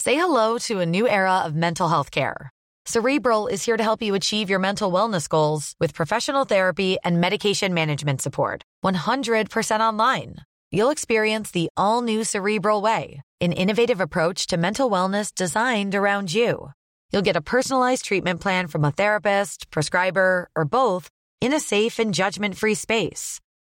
Say hello to a new era of mental health care. Cerebral is here to help you achieve your mental wellness goals with professional therapy and medication management support. 100% online. You'll experience the all new Cerebral Way, an innovative approach to mental wellness designed around you. You'll get a personalized treatment plan from a therapist, prescriber, or both in a safe and judgment free space.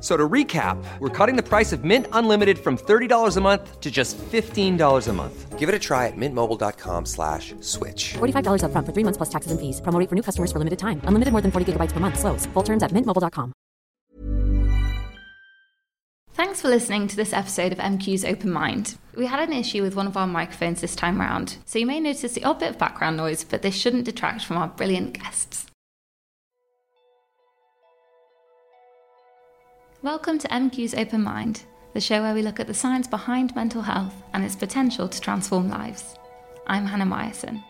So to recap, we're cutting the price of Mint Unlimited from $30 a month to just $15 a month. Give it a try at mintmobile.com slash switch. $45 upfront for three months plus taxes and fees. Promo rate for new customers for limited time. Unlimited more than 40 gigabytes per month. Slows. Full terms at mintmobile.com. Thanks for listening to this episode of MQ's Open Mind. We had an issue with one of our microphones this time round, so you may notice the odd bit of background noise, but this shouldn't detract from our brilliant guests. Welcome to MQ's Open Mind, the show where we look at the science behind mental health and its potential to transform lives. I'm Hannah Myerson.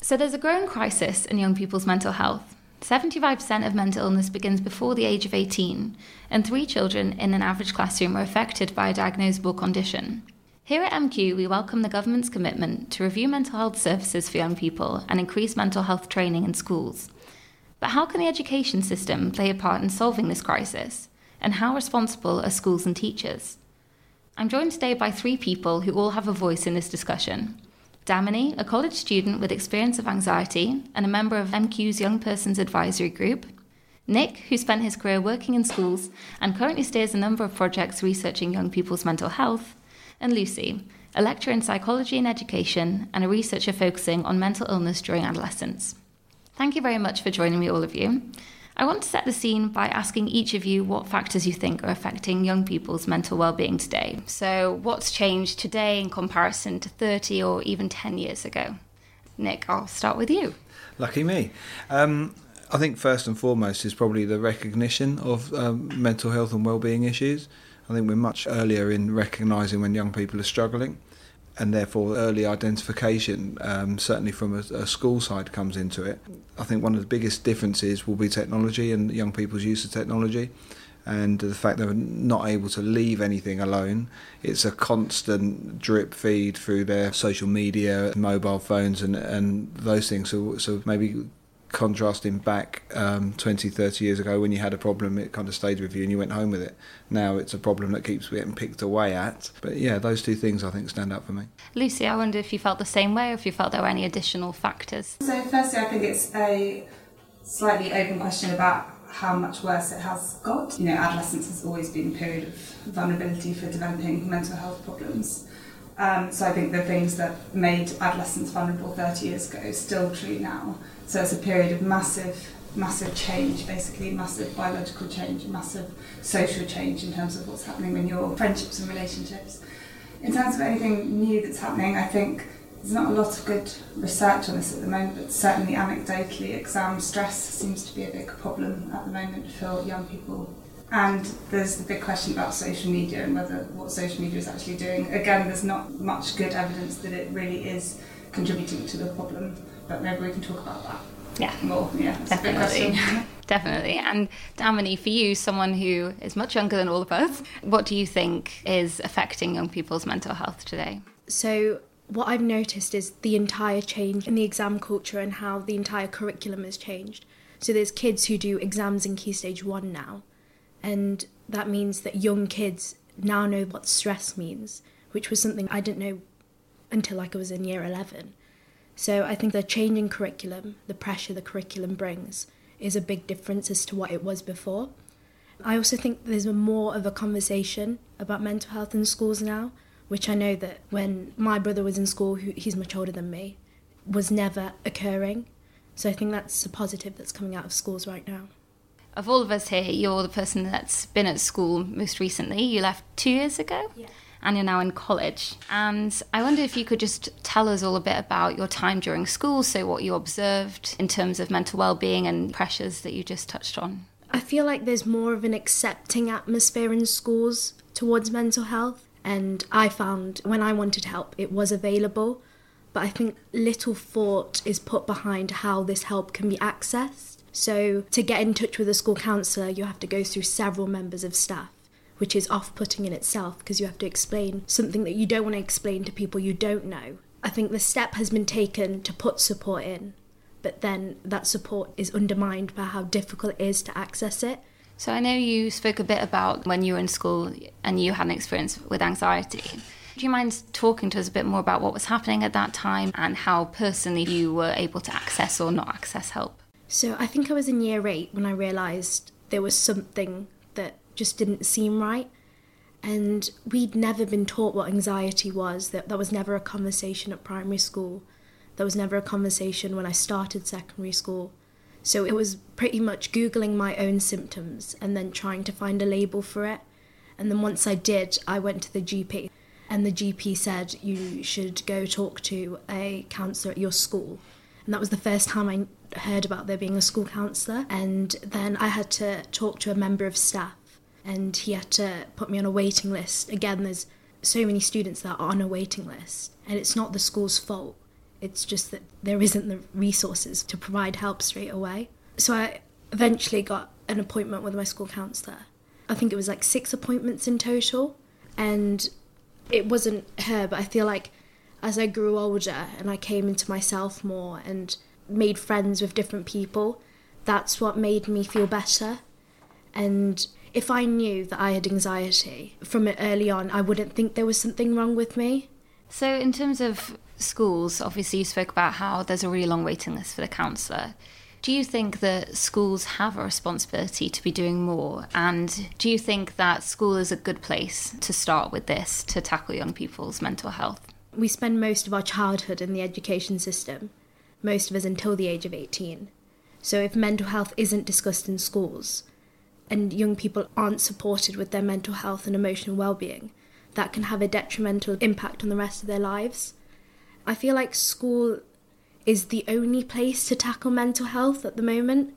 So, there's a growing crisis in young people's mental health. 75% of mental illness begins before the age of 18, and three children in an average classroom are affected by a diagnosable condition. Here at MQ, we welcome the government's commitment to review mental health services for young people and increase mental health training in schools. But how can the education system play a part in solving this crisis? And how responsible are schools and teachers? I'm joined today by three people who all have a voice in this discussion. Damani, a college student with experience of anxiety and a member of MQ's Young Persons Advisory Group. Nick, who spent his career working in schools and currently steers a number of projects researching young people's mental health. And Lucy, a lecturer in psychology and education and a researcher focusing on mental illness during adolescence. Thank you very much for joining me, all of you. I want to set the scene by asking each of you what factors you think are affecting young people's mental well-being today. So, what's changed today in comparison to 30 or even 10 years ago? Nick, I'll start with you. Lucky me. Um, I think first and foremost is probably the recognition of um, mental health and well-being issues. I think we're much earlier in recognising when young people are struggling and therefore early identification, um, certainly from a, a, school side, comes into it. I think one of the biggest differences will be technology and young people's use of technology. And the fact they're not able to leave anything alone. It's a constant drip feed through their social media, mobile phones, and, and those things. So, so maybe contrasting back um, 20, 30 years ago when you had a problem, it kind of stayed with you and you went home with it. Now it's a problem that keeps getting picked away at. But yeah, those two things I think stand out for me. Lucy, I wonder if you felt the same way or if you felt there were any additional factors. So, firstly, I think it's a slightly open question about how much worse it has got. You know, adolescence has always been a period of vulnerability for developing mental health problems. Um, so I think the things that made adolescents vulnerable 30 years ago is still true now. So it's a period of massive, massive change, basically massive biological change, massive social change in terms of what's happening in your friendships and relationships. In terms of anything new that's happening, I think there's not a lot of good research on this at the moment, but certainly anecdotally, exam stress seems to be a big problem at the moment for young people And there's the big question about social media and whether what social media is actually doing. Again, there's not much good evidence that it really is contributing to the problem, but maybe we can talk about that Yeah. more. Yeah, it's a big Definitely. question. Definitely. And Damani, for you, someone who is much younger than all of us, what do you think is affecting young people's mental health today? So, what I've noticed is the entire change in the exam culture and how the entire curriculum has changed. So, there's kids who do exams in Key Stage 1 now, and that means that young kids now know what stress means, which was something I didn't know until like I was in year 11. So, I think the change in curriculum, the pressure the curriculum brings, is a big difference as to what it was before. I also think there's more of a conversation about mental health in schools now, which I know that when my brother was in school, he's much older than me, was never occurring. So I think that's a positive that's coming out of schools right now. Of all of us here, you're the person that's been at school most recently. You left two years ago? Yeah. And you're now in college. And I wonder if you could just tell us all a bit about your time during school, so what you observed in terms of mental well-being and pressures that you just touched on. I feel like there's more of an accepting atmosphere in schools towards mental health, and I found when I wanted help, it was available. But I think little thought is put behind how this help can be accessed. So, to get in touch with a school counsellor, you have to go through several members of staff, which is off putting in itself because you have to explain something that you don't want to explain to people you don't know. I think the step has been taken to put support in, but then that support is undermined by how difficult it is to access it. So I know you spoke a bit about when you were in school and you had an experience with anxiety. Do you mind talking to us a bit more about what was happening at that time and how personally you were able to access or not access help? So I think I was in year eight when I realised there was something that just didn't seem right. And we'd never been taught what anxiety was, that, that was never a conversation at primary school. There was never a conversation when I started secondary school. So it was pretty much Googling my own symptoms and then trying to find a label for it. And then once I did, I went to the GP. And the GP said, You should go talk to a counsellor at your school. And that was the first time I heard about there being a school counsellor. And then I had to talk to a member of staff, and he had to put me on a waiting list. Again, there's so many students that are on a waiting list, and it's not the school's fault. It's just that there isn't the resources to provide help straight away. So I eventually got an appointment with my school counsellor. I think it was like six appointments in total, and it wasn't her, but I feel like as I grew older and I came into myself more and made friends with different people, that's what made me feel better. And if I knew that I had anxiety from it early on, I wouldn't think there was something wrong with me. So, in terms of schools, obviously you spoke about how there's a really long waiting list for the counsellor. Do you think that schools have a responsibility to be doing more? And do you think that school is a good place to start with this to tackle young people's mental health? We spend most of our childhood in the education system, most of us until the age of 18. So if mental health isn't discussed in schools and young people aren't supported with their mental health and emotional well-being, that can have a detrimental impact on the rest of their lives. I feel like school is the only place to tackle mental health at the moment,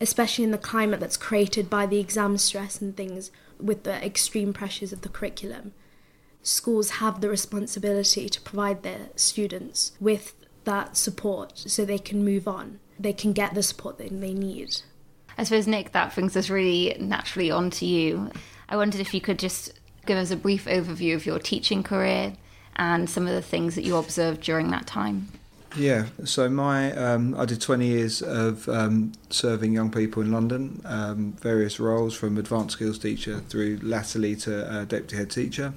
especially in the climate that's created by the exam stress and things with the extreme pressures of the curriculum. Schools have the responsibility to provide their students with that support so they can move on. They can get the support that they need. I suppose, Nick, that brings us really naturally on to you. I wondered if you could just give us a brief overview of your teaching career and some of the things that you observed during that time. Yeah, so my um, I did 20 years of um, serving young people in London, um, various roles from advanced skills teacher through latterly to uh, deputy head teacher.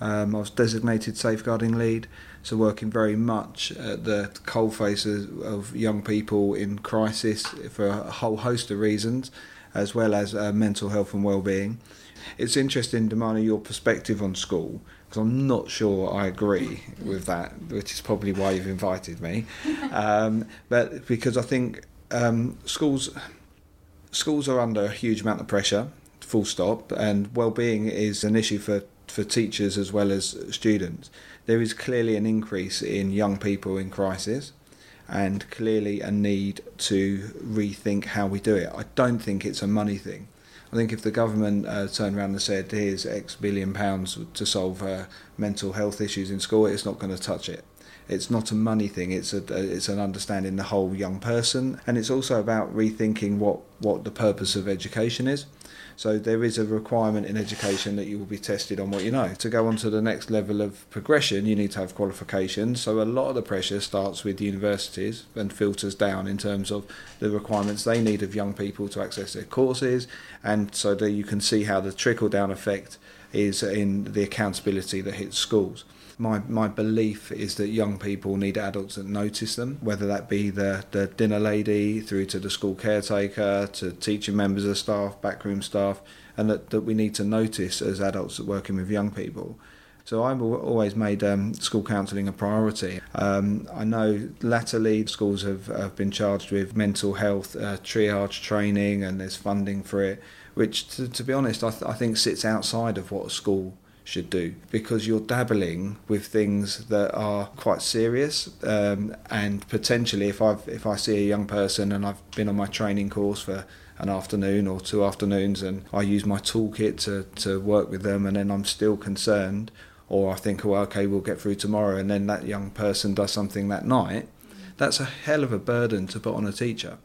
Um, I was designated safeguarding lead, so working very much at the coalface of, of young people in crisis for a whole host of reasons, as well as uh, mental health and well-being. It's interesting, Damani, your perspective on school because I'm not sure I agree with that, which is probably why you've invited me. Um, but because I think um, schools schools are under a huge amount of pressure, full stop, and well-being is an issue for for teachers as well as students. There is clearly an increase in young people in crisis. And clearly, a need to rethink how we do it. I don't think it's a money thing. I think if the government uh, turned around and said, here's X billion pounds to solve uh, mental health issues in school, it's not going to touch it. It's not a money thing. It's a it's an understanding the whole young person, and it's also about rethinking what what the purpose of education is. So there is a requirement in education that you will be tested on what you know. To go on to the next level of progression, you need to have qualifications. So a lot of the pressure starts with universities and filters down in terms of the requirements they need of young people to access their courses, and so that you can see how the trickle down effect is in the accountability that hits schools my my belief is that young people need adults that notice them, whether that be the the dinner lady through to the school caretaker to teaching members of staff, backroom staff, and that, that we need to notice as adults working with young people. So I've always made um, school counselling a priority. Um, I know latterly schools have, have been charged with mental health uh, triage training and there's funding for it, which to, to be honest I, th- I think sits outside of what a school should do because you're dabbling with things that are quite serious um, and potentially if I if I see a young person and I've been on my training course for an afternoon or two afternoons and I use my toolkit to, to work with them and then I'm still concerned or I think oh okay we'll get through tomorrow and then that young person does something that night that's a hell of a burden to put on a teacher.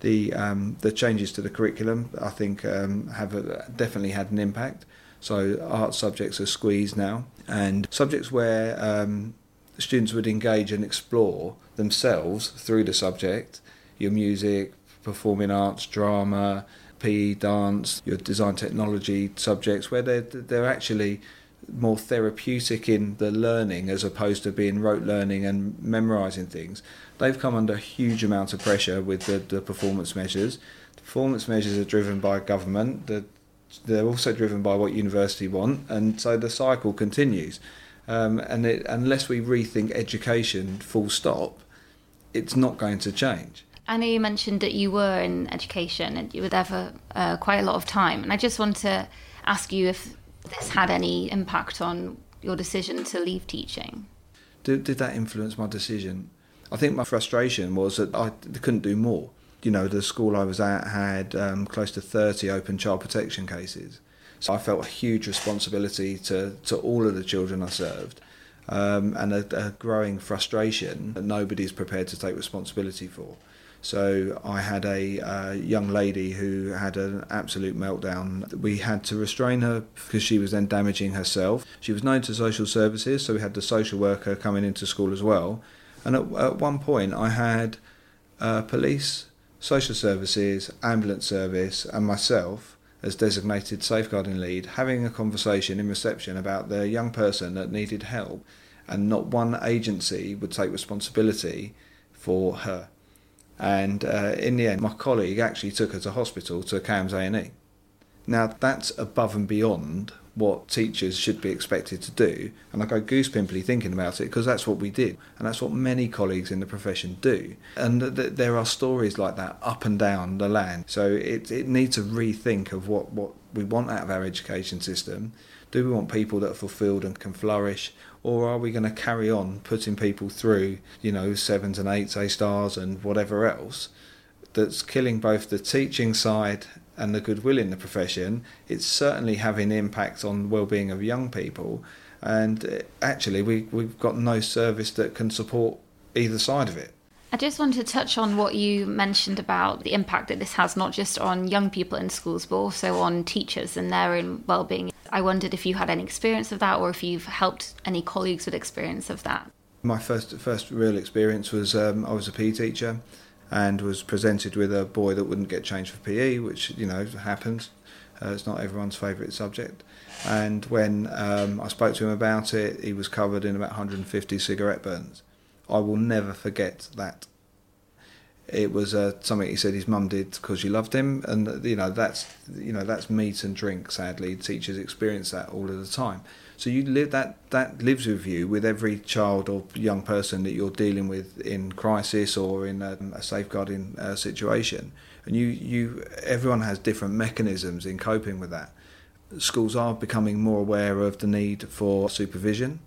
The um, the changes to the curriculum I think um, have a, definitely had an impact so art subjects are squeezed now, and subjects where um, students would engage and explore themselves through the subject, your music, performing arts, drama, PE, dance, your design technology subjects, where they're they're actually more therapeutic in the learning as opposed to being rote learning and memorizing things. They've come under huge amount of pressure with the, the performance measures. The performance measures are driven by government. The they're also driven by what university want, and so the cycle continues. Um, and it, unless we rethink education, full stop, it's not going to change. I know you mentioned that you were in education and you were there for uh, quite a lot of time, and I just want to ask you if this had any impact on your decision to leave teaching. Did, did that influence my decision? I think my frustration was that I couldn't do more you know, the school I was at had um, close to 30 open child protection cases. So I felt a huge responsibility to, to all of the children I served um, and a, a growing frustration that nobody's prepared to take responsibility for. So I had a uh, young lady who had an absolute meltdown. We had to restrain her because she was then damaging herself. She was known to social services, so we had the social worker coming into school as well. And at, at one point, I had uh, police social services, ambulance service, and myself as designated safeguarding lead having a conversation in reception about the young person that needed help, and not one agency would take responsibility for her. And uh, in the end, my colleague actually took her to hospital to CAMHS A&E. Now that's above and beyond what teachers should be expected to do. And I go goose pimply thinking about it because that's what we did. And that's what many colleagues in the profession do. And th- there are stories like that up and down the land. So it, it needs a rethink of what, what we want out of our education system. Do we want people that are fulfilled and can flourish? Or are we going to carry on putting people through, you know, sevens and eights, A stars, and whatever else that's killing both the teaching side and the goodwill in the profession, it's certainly having impact on well-being of young people. And uh, actually, we we've got no service that can support either side of it. I just want to touch on what you mentioned about the impact that this has not just on young people in schools, but also on teachers and their own well-being. I wondered if you had any experience of that, or if you've helped any colleagues with experience of that. My first first real experience was um, I was a PE teacher and was presented with a boy that wouldn't get changed for PE, which you know happens. Uh, it's not everyone's favourite subject. And when um, I spoke to him about it, he was covered in about 150 cigarette burns. I will never forget that. It was uh, something he said his mum did because she loved him, and you know that's you know that's meat and drink. Sadly, teachers experience that all of the time. So you live that that lives with you with every child or young person that you're dealing with in crisis or in a, a safeguarding uh, situation, and you you everyone has different mechanisms in coping with that. Schools are becoming more aware of the need for supervision.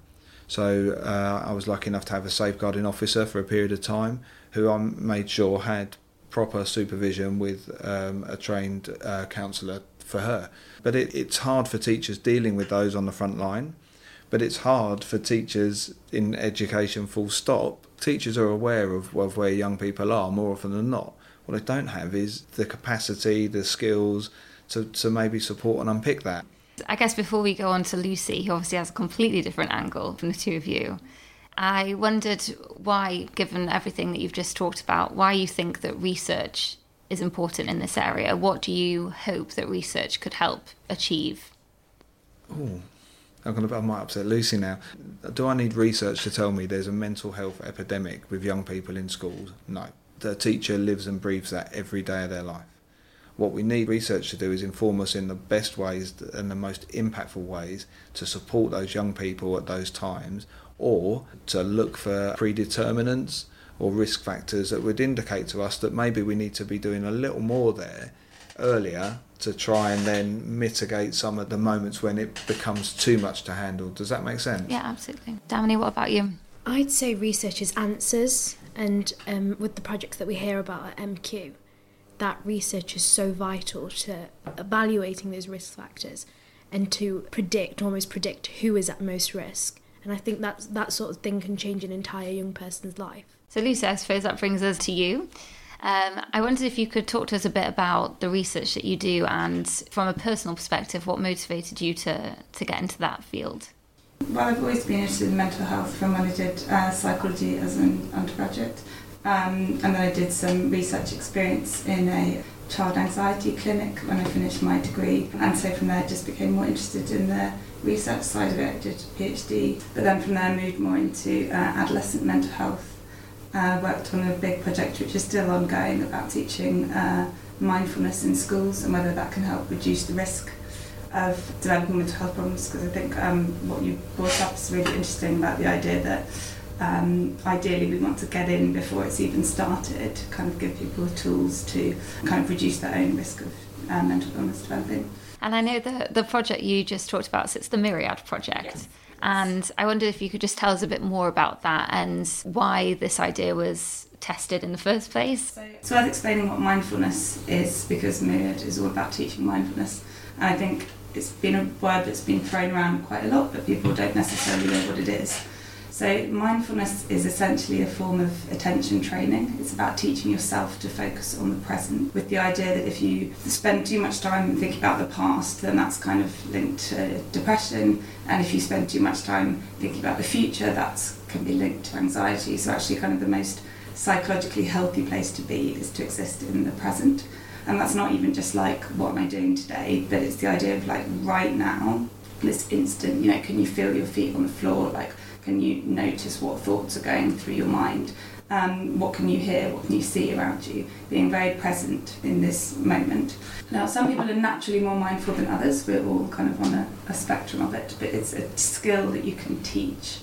So uh, I was lucky enough to have a safeguarding officer for a period of time who I made sure had proper supervision with um, a trained uh, counsellor for her. But it, it's hard for teachers dealing with those on the front line. But it's hard for teachers in education, full stop. Teachers are aware of, of where young people are more often than not. What they don't have is the capacity, the skills to, to maybe support and unpick that. I guess before we go on to Lucy, who obviously has a completely different angle from the two of you, I wondered why, given everything that you've just talked about, why you think that research is important in this area. What do you hope that research could help achieve? Oh, I'm gonna, I might upset Lucy now. Do I need research to tell me there's a mental health epidemic with young people in schools? No. The teacher lives and breathes that every day of their life. What we need research to do is inform us in the best ways and the most impactful ways to support those young people at those times or to look for predeterminants or risk factors that would indicate to us that maybe we need to be doing a little more there earlier to try and then mitigate some of the moments when it becomes too much to handle. Does that make sense? Yeah, absolutely. Damani, what about you? I'd say research is answers, and um, with the projects that we hear about at MQ, that research is so vital to evaluating those risk factors and to predict, almost predict who is at most risk. And I think that that sort of thing can change an entire young person's life. So, Lucy, I suppose that brings us to you. Um, I wondered if you could talk to us a bit about the research that you do and, from a personal perspective, what motivated you to, to get into that field. Well, I've always been interested in mental health from when I did uh, psychology as an undergraduate. Um, and then I did some research experience in a child anxiety clinic when I finished my degree. And so from there, I just became more interested in the research side of it. I did a PhD, but then from there, I moved more into uh, adolescent mental health. Uh, worked on a big project which is still ongoing about teaching uh, mindfulness in schools and whether that can help reduce the risk of developing mental health problems. Because I think um, what you brought up is really interesting about the idea that um, ideally we want to get in before it's even started, kind of give people the tools to kind of reduce their own risk of uh, mental illness developing. And I know the the project you just talked about, so it's the Myriad project. Yes. And I wondered if you could just tell us a bit more about that and why this idea was tested in the first place. So, so I was explaining what mindfulness is because Myriad is all about teaching mindfulness. And I think it's been a word that's been thrown around quite a lot, but people don't necessarily know what it is. So, mindfulness is essentially a form of attention training. It's about teaching yourself to focus on the present with the idea that if you spend too much time thinking about the past, then that's kind of linked to depression. And if you spend too much time thinking about the future, that can be linked to anxiety. So, actually, kind of the most psychologically healthy place to be is to exist in the present. And that's not even just like, what am I doing today? But it's the idea of like right now, this instant, you know, can you feel your feet on the floor? Like, can you notice what thoughts are going through your mind? Um, what can you hear? What can you see around you? Being very present in this moment. Now, some people are naturally more mindful than others. We're all kind of on a, a spectrum of it, but it's a skill that you can teach,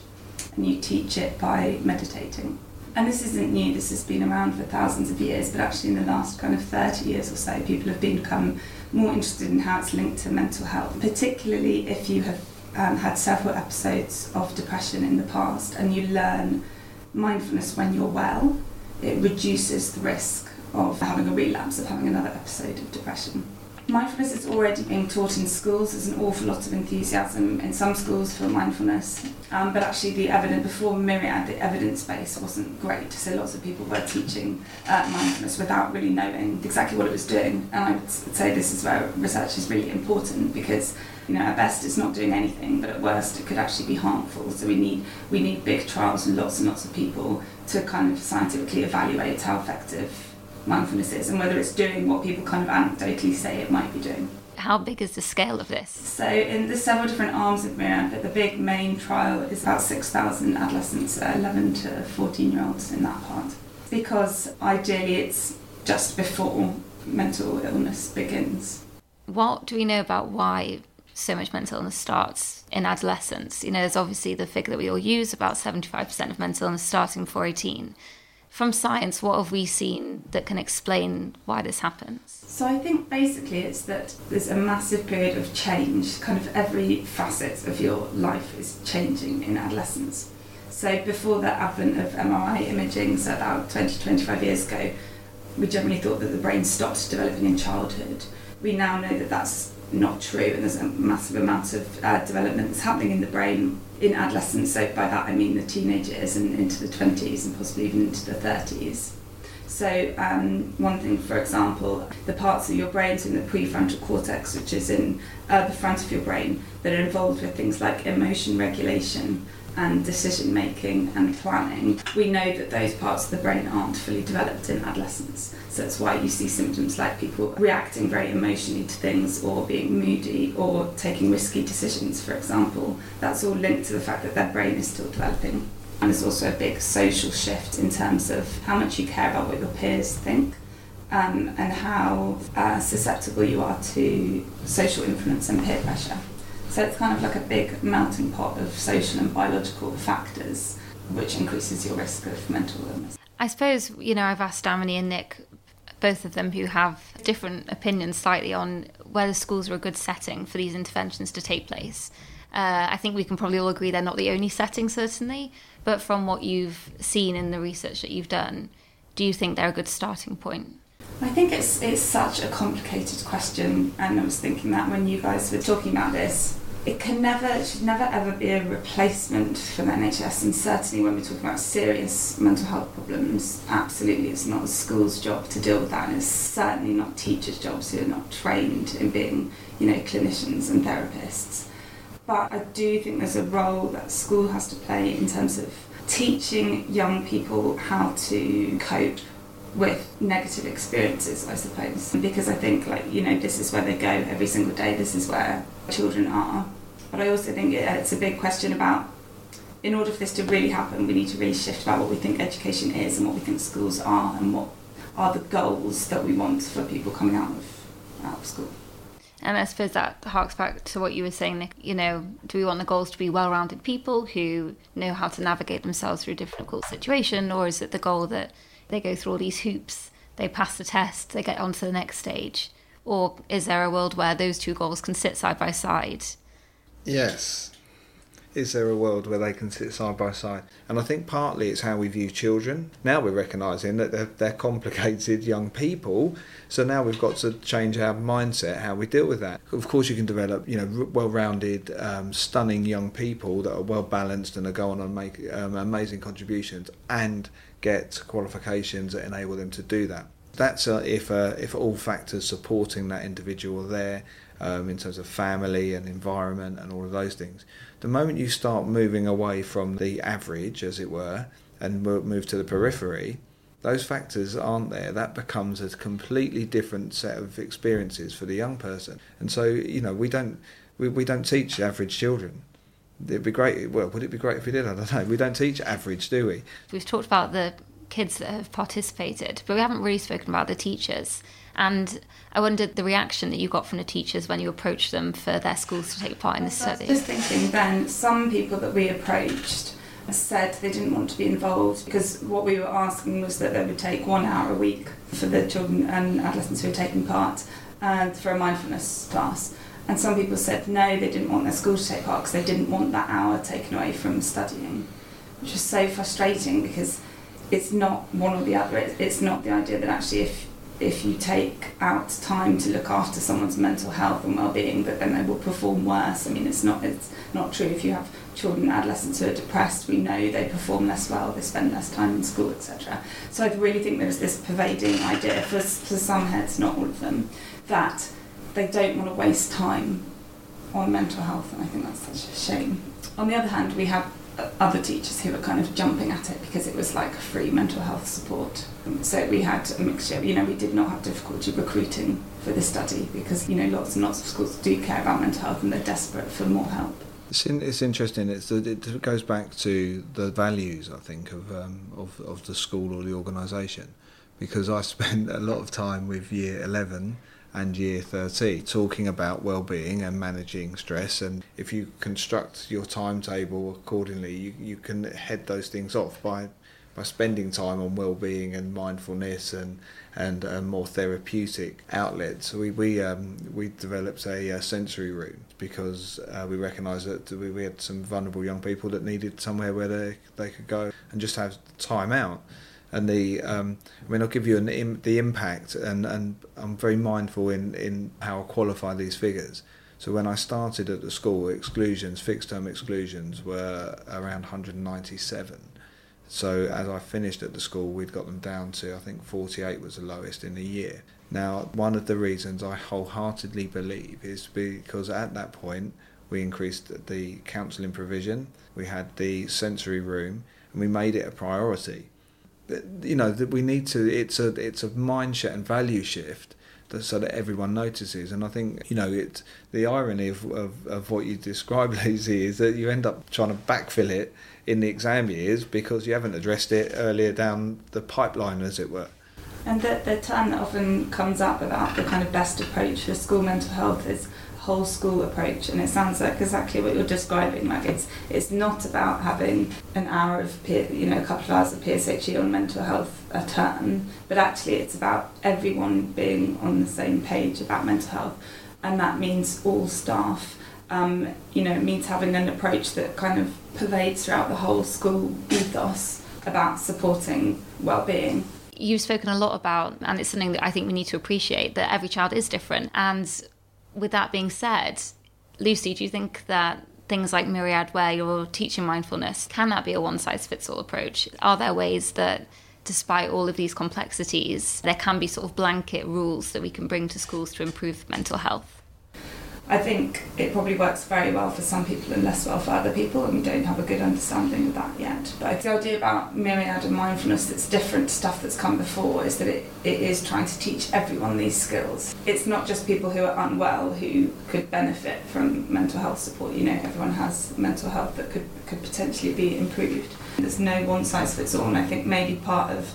and you teach it by meditating. And this isn't new, this has been around for thousands of years, but actually in the last kind of 30 years or so, people have become more interested in how it's linked to mental health, particularly if you have um, had several episodes of depression in the past and you learn mindfulness when you're well, it reduces the risk of having a relapse, of having another episode of depression. Mindfulness is already being taught in schools. There's an awful lot of enthusiasm in some schools for mindfulness, um, but actually the evidence before Myriad, the evidence base wasn't great. So lots of people were teaching uh, mindfulness without really knowing exactly what it was doing. And I would say this is where research is really important because you know, at best it's not doing anything, but at worst it could actually be harmful. So we need we need big trials and lots and lots of people to kind of scientifically evaluate how effective mindfulness is and whether it's doing what people kind of anecdotally say it might be doing. How big is the scale of this? So, in there's several different arms of Myriad, but the big main trial is about 6,000 adolescents, uh, 11 to 14 year olds in that part. Because ideally it's just before mental illness begins. What do we know about why so much mental illness starts in adolescence. You know, there's obviously the figure that we all use about 75% of mental illness starting before 18. From science, what have we seen that can explain why this happens? So I think basically it's that there's a massive period of change. Kind of every facet of your life is changing in adolescence. So before the advent of MRI imaging, so about 20, 25 years ago, we generally thought that the brain stopped developing in childhood. We now know that that's not true, and there's a massive amount of uh, development that's happening in the brain in adolescence. So by that I mean the teenage years and into the 20s and possibly even into the 30s. So um, one thing, for example, the parts of your brain, in the prefrontal cortex, which is in uh, the front of your brain, that are involved with things like emotion regulation and decision making and planning, we know that those parts of the brain aren't fully developed in adolescence. So that's why you see symptoms like people reacting very emotionally to things or being moody or taking risky decisions, for example. That's all linked to the fact that their brain is still developing. And there's also a big social shift in terms of how much you care about what your peers think. Um, and how uh, susceptible you are to social influence and peer pressure. So it's kind of like a big melting pot of social and biological factors, which increases your risk of mental illness. I suppose, you know, I've asked Damani and Nick, both of them who have different opinions slightly on whether schools are a good setting for these interventions to take place. Uh, I think we can probably all agree they're not the only setting, certainly, but from what you've seen in the research that you've done, do you think they're a good starting point? I think it's it's such a complicated question, and I was thinking that when you guys were talking about this, it can never, it should never ever be a replacement for the NHS, and certainly when we're talking about serious mental health problems, absolutely it's not the school's job to deal with that, and it's certainly not teachers' jobs who are not trained in being, you know, clinicians and therapists. But I do think there's a role that school has to play in terms of teaching young people how to cope with negative experiences, I suppose. Because I think, like, you know, this is where they go every single day, this is where children are. But I also think it's a big question about, in order for this to really happen, we need to really shift about what we think education is and what we think schools are and what are the goals that we want for people coming out of, out of school. And I suppose that harks back to what you were saying, Nick. You know, do we want the goals to be well rounded people who know how to navigate themselves through a difficult situation, or is it the goal that they go through all these hoops, they pass the test, they get on to the next stage? Or is there a world where those two goals can sit side by side? Yes. Is there a world where they can sit side by side? And I think partly it's how we view children. Now we're recognising that they're, they're complicated young people, so now we've got to change our mindset, how we deal with that. Of course, you can develop, you know, well-rounded, um, stunning young people that are well balanced and are going on make um, amazing contributions and get qualifications that enable them to do that. That's uh, if uh, if all factors supporting that individual are there um, in terms of family and environment and all of those things. The moment you start moving away from the average, as it were, and move to the periphery, those factors aren't there. That becomes a completely different set of experiences for the young person. And so, you know, we don't we, we don't teach average children. It'd be great. Well, would it be great if we did? I don't know. We don't teach average, do we? We've talked about the kids that have participated, but we haven't really spoken about the teachers. And I wondered the reaction that you got from the teachers when you approached them for their schools to take part in this study. I was just thinking, then some people that we approached said they didn't want to be involved because what we were asking was that they would take one hour a week for the children and adolescents who were taking part uh, for a mindfulness class. And some people said no, they didn't want their school to take part because they didn't want that hour taken away from studying, which was so frustrating because it's not one or the other. It's not the idea that actually if if you take out time to look after someone's mental health and well-being that then they will perform worse. I mean it's not it's not true if you have children adolescents who are depressed we know they perform less well they spend less time in school etc so I really think there's this pervading idea for, for some heads not all of them that they don't want to waste time on mental health and I think that's such a shame on the other hand we have other teachers who were kind of jumping at it because it was like free mental health support. So we had a mixture. You know, we did not have difficulty recruiting for this study because you know lots and lots of schools do care about mental health and they're desperate for more help. It's, in, it's interesting. It's it goes back to the values I think of um, of of the school or the organisation because I spent a lot of time with year eleven and year 30 talking about well-being and managing stress. And if you construct your timetable accordingly you, you can head those things off by by spending time on well-being and mindfulness and and more therapeutic outlets. We we um, we developed a, a sensory room because uh, we recognised that we, we had some vulnerable young people that needed somewhere where they they could go and just have time out and the um, I mean I'll give you an Im- the impact and and I'm very mindful in in how I qualify these figures. So when I started at the school, exclusions, fixed term exclusions were around 197. So as I finished at the school, we'd got them down to I think 48 was the lowest in a year. Now, one of the reasons I wholeheartedly believe is because at that point we increased the counselling provision, we had the sensory room, and we made it a priority. You know that we need to. It's a it's a mindset and value shift that, so that everyone notices. And I think you know it. The irony of, of, of what you describe, Lucy, is that you end up trying to backfill it in the exam years because you haven't addressed it earlier down the pipeline, as it were. And the, the term that often comes up about the kind of best approach for school mental health is whole school approach and it sounds like exactly what you're describing like it's it's not about having an hour of P, you know a couple of hours of PSHE on mental health a term but actually it's about everyone being on the same page about mental health and that means all staff um, you know it means having an approach that kind of pervades throughout the whole school ethos about supporting well-being you've spoken a lot about, and it's something that I think we need to appreciate, that every child is different. And with that being said, Lucy, do you think that things like Myriad, where you're teaching mindfulness, can that be a one size fits all approach? Are there ways that, despite all of these complexities, there can be sort of blanket rules that we can bring to schools to improve mental health? I think it probably works very well for some people and less well for other people, and we don't have a good understanding of that yet. But the idea about myriad and mindfulness that's different stuff that's come before is that it, it is trying to teach everyone these skills. It's not just people who are unwell who could benefit from mental health support. You know, everyone has mental health that could, could potentially be improved. There's no one size fits all, and I think maybe part of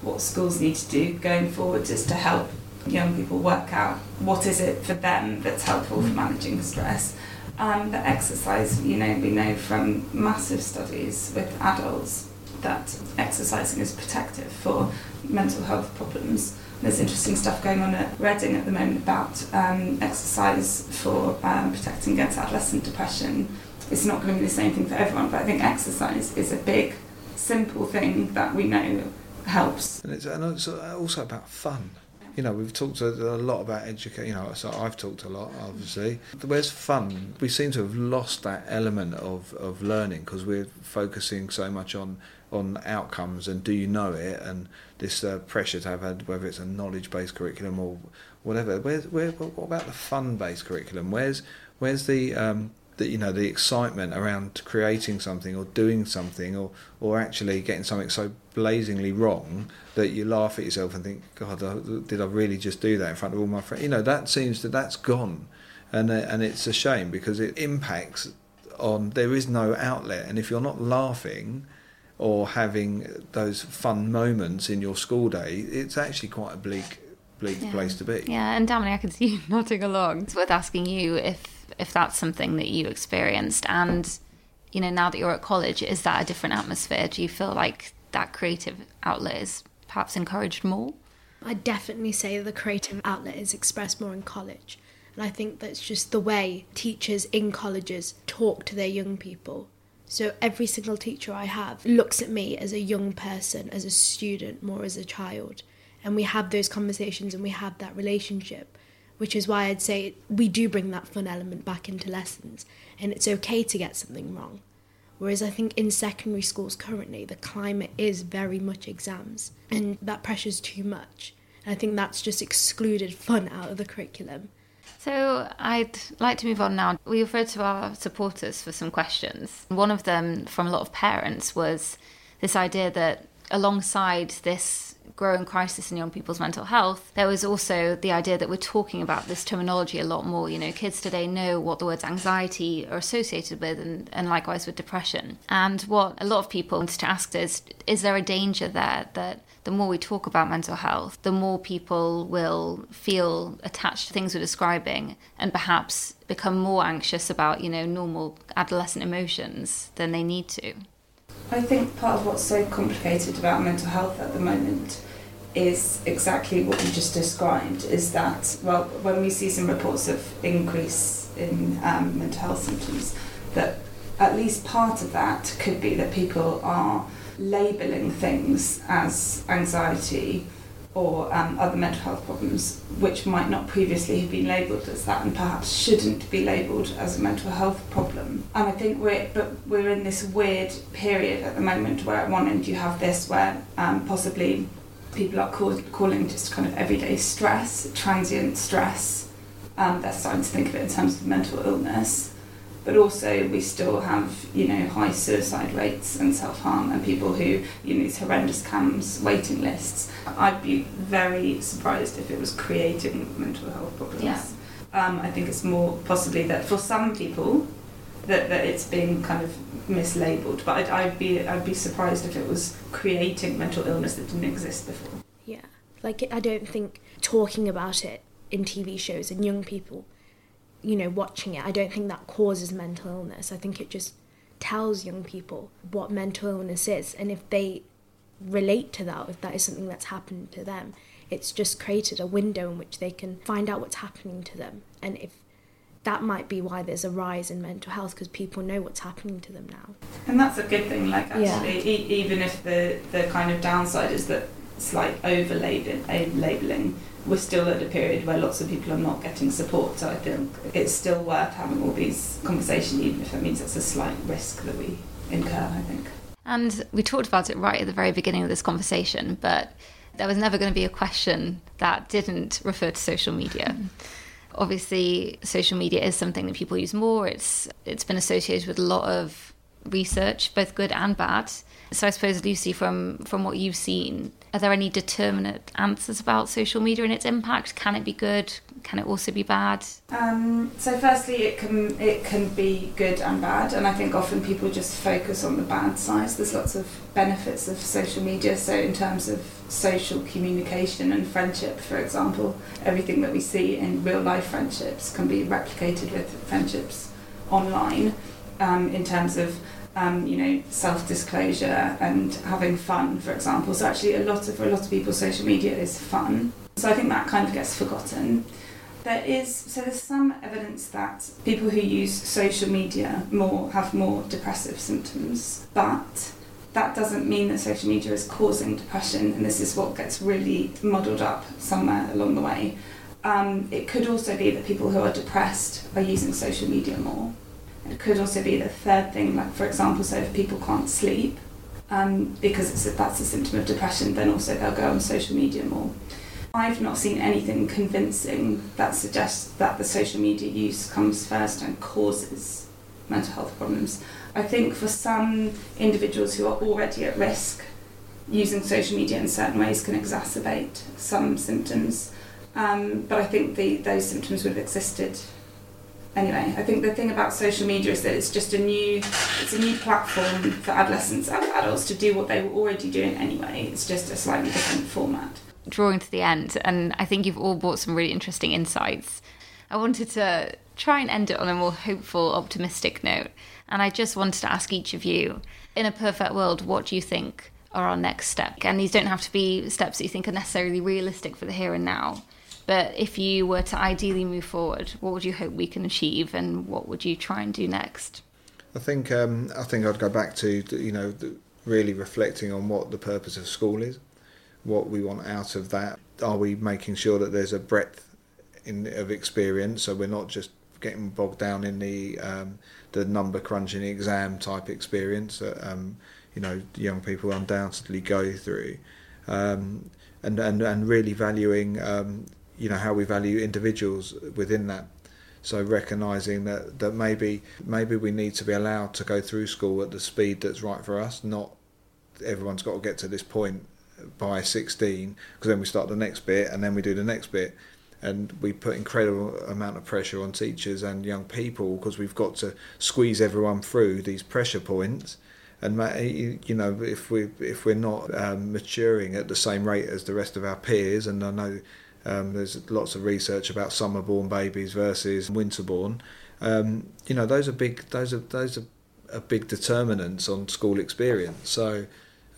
what schools need to do going forward is to help young people work out what is it for them that's helpful for managing stress. Um, exercise, you know, we know from massive studies with adults that exercising is protective for mental health problems. There's interesting stuff going on at Reading at the moment about um, exercise for um, protecting against adolescent depression. It's not going to be the same thing for everyone, but I think exercise is a big, simple thing that we know helps. And it's also about fun you know, we've talked a, a lot about education. You know, so I've talked a lot, obviously. Where's fun? We seem to have lost that element of, of learning because we're focusing so much on on outcomes and do you know it and this uh, pressure to have had whether it's a knowledge based curriculum or whatever. Where's where? What about the fun based curriculum? Where's where's the um, the you know the excitement around creating something or doing something or or actually getting something so blazingly wrong that you laugh at yourself and think, God, did I really just do that in front of all my friends? You know, that seems that that's gone, and uh, and it's a shame because it impacts on. There is no outlet, and if you're not laughing or having those fun moments in your school day, it's actually quite a bleak bleak yeah. place to be. Yeah, and Damani, I can see you nodding along. It's worth asking you if if that's something that you experienced and you know now that you're at college is that a different atmosphere do you feel like that creative outlet is perhaps encouraged more? I'd definitely say the creative outlet is expressed more in college. And I think that's just the way teachers in colleges talk to their young people. So every single teacher I have looks at me as a young person, as a student, more as a child. And we have those conversations and we have that relationship, which is why I'd say we do bring that fun element back into lessons. And it's okay to get something wrong. Whereas I think in secondary schools currently, the climate is very much exams, and that pressure's too much. And I think that's just excluded fun out of the curriculum. So I'd like to move on now. We referred to our supporters for some questions. One of them from a lot of parents was this idea that alongside this growing crisis in young people's mental health, there was also the idea that we're talking about this terminology a lot more. You know, kids today know what the words anxiety are associated with, and, and likewise with depression. And what a lot of people wanted to ask is is there a danger there that the more we talk about mental health, the more people will feel attached to things we're describing and perhaps become more anxious about, you know, normal adolescent emotions than they need to? I think part of what's so complicated about mental health at the moment is exactly what you just described is that, well, when we see some reports of increase in um, mental health symptoms, that at least part of that could be that people are labelling things as anxiety or um, other mental health problems which might not previously have been labelled as that and perhaps shouldn't be labelled as a mental health problem. And I think we're but we're in this weird period at the moment where at one end you have this where um, possibly people are call, calling just kind of everyday stress, transient stress. Um, they're starting to think of it in terms of mental illness but also we still have you know high suicide rates and self harm and people who you know these horrendous CAMHS waiting lists. I'd be very surprised if it was creating mental health problems. Yeah. Um, I think it's more possibly that for some people that, that it's being kind of mislabeled, but I'd, I'd be I'd be surprised if it was creating mental illness that didn't exist before. Yeah, like I don't think talking about it in TV shows and young people you know, watching it, I don't think that causes mental illness. I think it just tells young people what mental illness is. And if they relate to that, if that is something that's happened to them, it's just created a window in which they can find out what's happening to them. And if that might be why there's a rise in mental health because people know what's happening to them now. And that's a good thing, like actually, Yeah. e- even if the, the kind of downside is that slight over eh, labelling, we're still at a period where lots of people are not getting support. So I think it's still worth having all these conversations, even if it means it's a slight risk that we incur, I think. And we talked about it right at the very beginning of this conversation, but there was never going to be a question that didn't refer to social media. Mm-hmm. Obviously, social media is something that people use more. It's it's been associated with a lot of research, both good and bad. So I suppose Lucy, from from what you've seen, are there any determinate answers about social media and its impact? Can it be good? Can it also be bad? Um, so firstly, it can it can be good and bad, and I think often people just focus on the bad side. There's lots of benefits of social media. So in terms of social communication and friendship, for example, everything that we see in real life friendships can be replicated with friendships online. Um, in terms of um, you know, self-disclosure and having fun, for example. So actually, a lot of for a lot of people, social media is fun. So I think that kind of gets forgotten. There is so there's some evidence that people who use social media more have more depressive symptoms, but that doesn't mean that social media is causing depression, and this is what gets really muddled up somewhere along the way. Um, it could also be that people who are depressed are using social media more. It could also be the third thing, like for example, so if people can't sleep um, because a, that's a symptom of depression, then also they'll go on social media more. I've not seen anything convincing that suggests that the social media use comes first and causes mental health problems. I think for some individuals who are already at risk, using social media in certain ways can exacerbate some symptoms. Um, but I think the, those symptoms would have existed anyway, I think the thing about social media is that it's just a new it's a new platform for adolescents and adults to do what they were already doing anyway. It's just a slightly different format. Drawing to the end, and I think you've all brought some really interesting insights. I wanted to try and end it on a more hopeful, optimistic note. And I just wanted to ask each of you, in a perfect world, what do you think are our next step? And these don't have to be steps that you think are necessarily realistic for the here and now. But if you were to ideally move forward, what would you hope we can achieve, and what would you try and do next? I think um, I think I'd go back to you know really reflecting on what the purpose of school is, what we want out of that. Are we making sure that there's a breadth in, of experience, so we're not just getting bogged down in the um, the number crunching exam type experience that um, you know young people undoubtedly go through, um, and and and really valuing um, you know how we value individuals within that. So recognizing that, that maybe maybe we need to be allowed to go through school at the speed that's right for us. Not everyone's got to get to this point by 16 because then we start the next bit and then we do the next bit and we put incredible amount of pressure on teachers and young people because we've got to squeeze everyone through these pressure points and you know if we if we're not um, maturing at the same rate as the rest of our peers and I know um, there's lots of research about summer-born babies versus winter-born. Um, you know, those are big. Those are those are, are big determinants on school experience. So,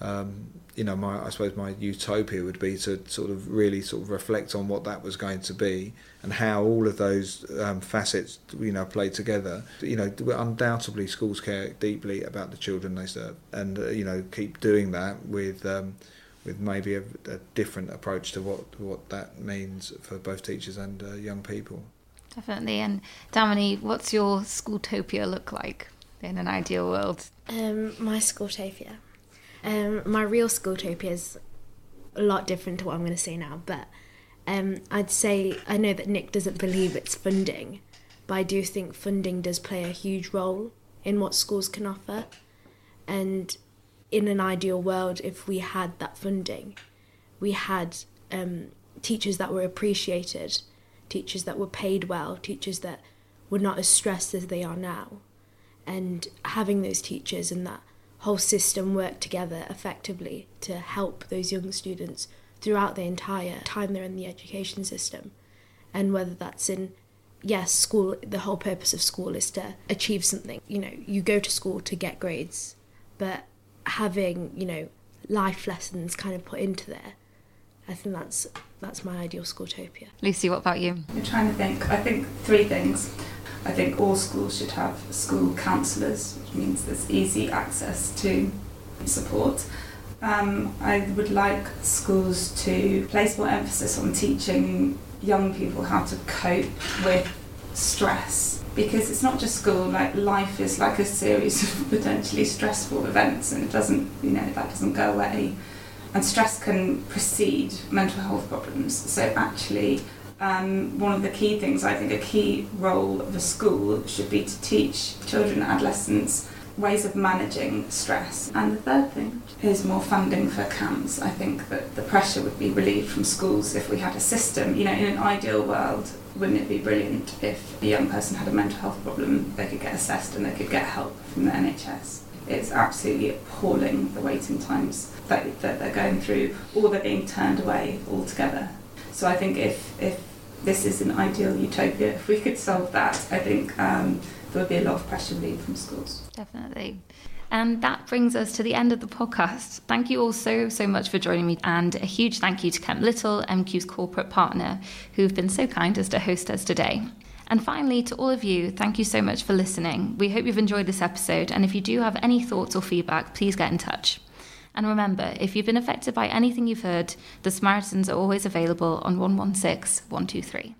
um, you know, my I suppose my utopia would be to sort of really sort of reflect on what that was going to be and how all of those um, facets, you know, play together. You know, undoubtedly schools care deeply about the children they serve, and uh, you know, keep doing that with. With maybe a, a, different approach to what, what that means for both teachers and uh, young people. Definitely. And Damani, what's your schooltopia look like in an ideal world? Um, my schooltopia. Um, my real schooltopia is a lot different to what I'm going to say now, but um, I'd say I know that Nick doesn't believe it's funding, but I do think funding does play a huge role in what schools can offer. And in an ideal world, if we had that funding, we had um, teachers that were appreciated, teachers that were paid well, teachers that were not as stressed as they are now. And having those teachers and that whole system work together effectively to help those young students throughout the entire time they're in the education system. And whether that's in, yes, school, the whole purpose of school is to achieve something. You know, you go to school to get grades, but having, you know, life lessons kind of put into there, I think that's that's my ideal schooltopia. Lucy, what about you? I'm trying to think. I think three things. I think all schools should have school counsellors, which means there's easy access to support. Um, I would like schools to place more emphasis on teaching young people how to cope with stress because it's not just school like life is like a series of potentially stressful events and it doesn't you know that doesn't go away and stress can precede mental health problems so actually um, one of the key things, I think a key role of a school should be to teach children and adolescents ways of managing stress. And the third thing is more funding for CAMHS. I think that the pressure would be relieved from schools if we had a system. You know, in an ideal world, wouldn't it be brilliant if a young person had a mental health problem, they could get assessed and they could get help from the NHS? It's absolutely appalling the waiting times that, that they're going through, or they're being turned away altogether. So I think if, if this is an ideal utopia. If we could solve that, I think um, there would be a lot of pressure relief from schools. Definitely. And that brings us to the end of the podcast. Thank you all so, so much for joining me. And a huge thank you to Kemp Little, MQ's corporate partner, who've been so kind as to host us today. And finally, to all of you, thank you so much for listening. We hope you've enjoyed this episode. And if you do have any thoughts or feedback, please get in touch. And remember, if you've been affected by anything you've heard, the Samaritans are always available on 116 123.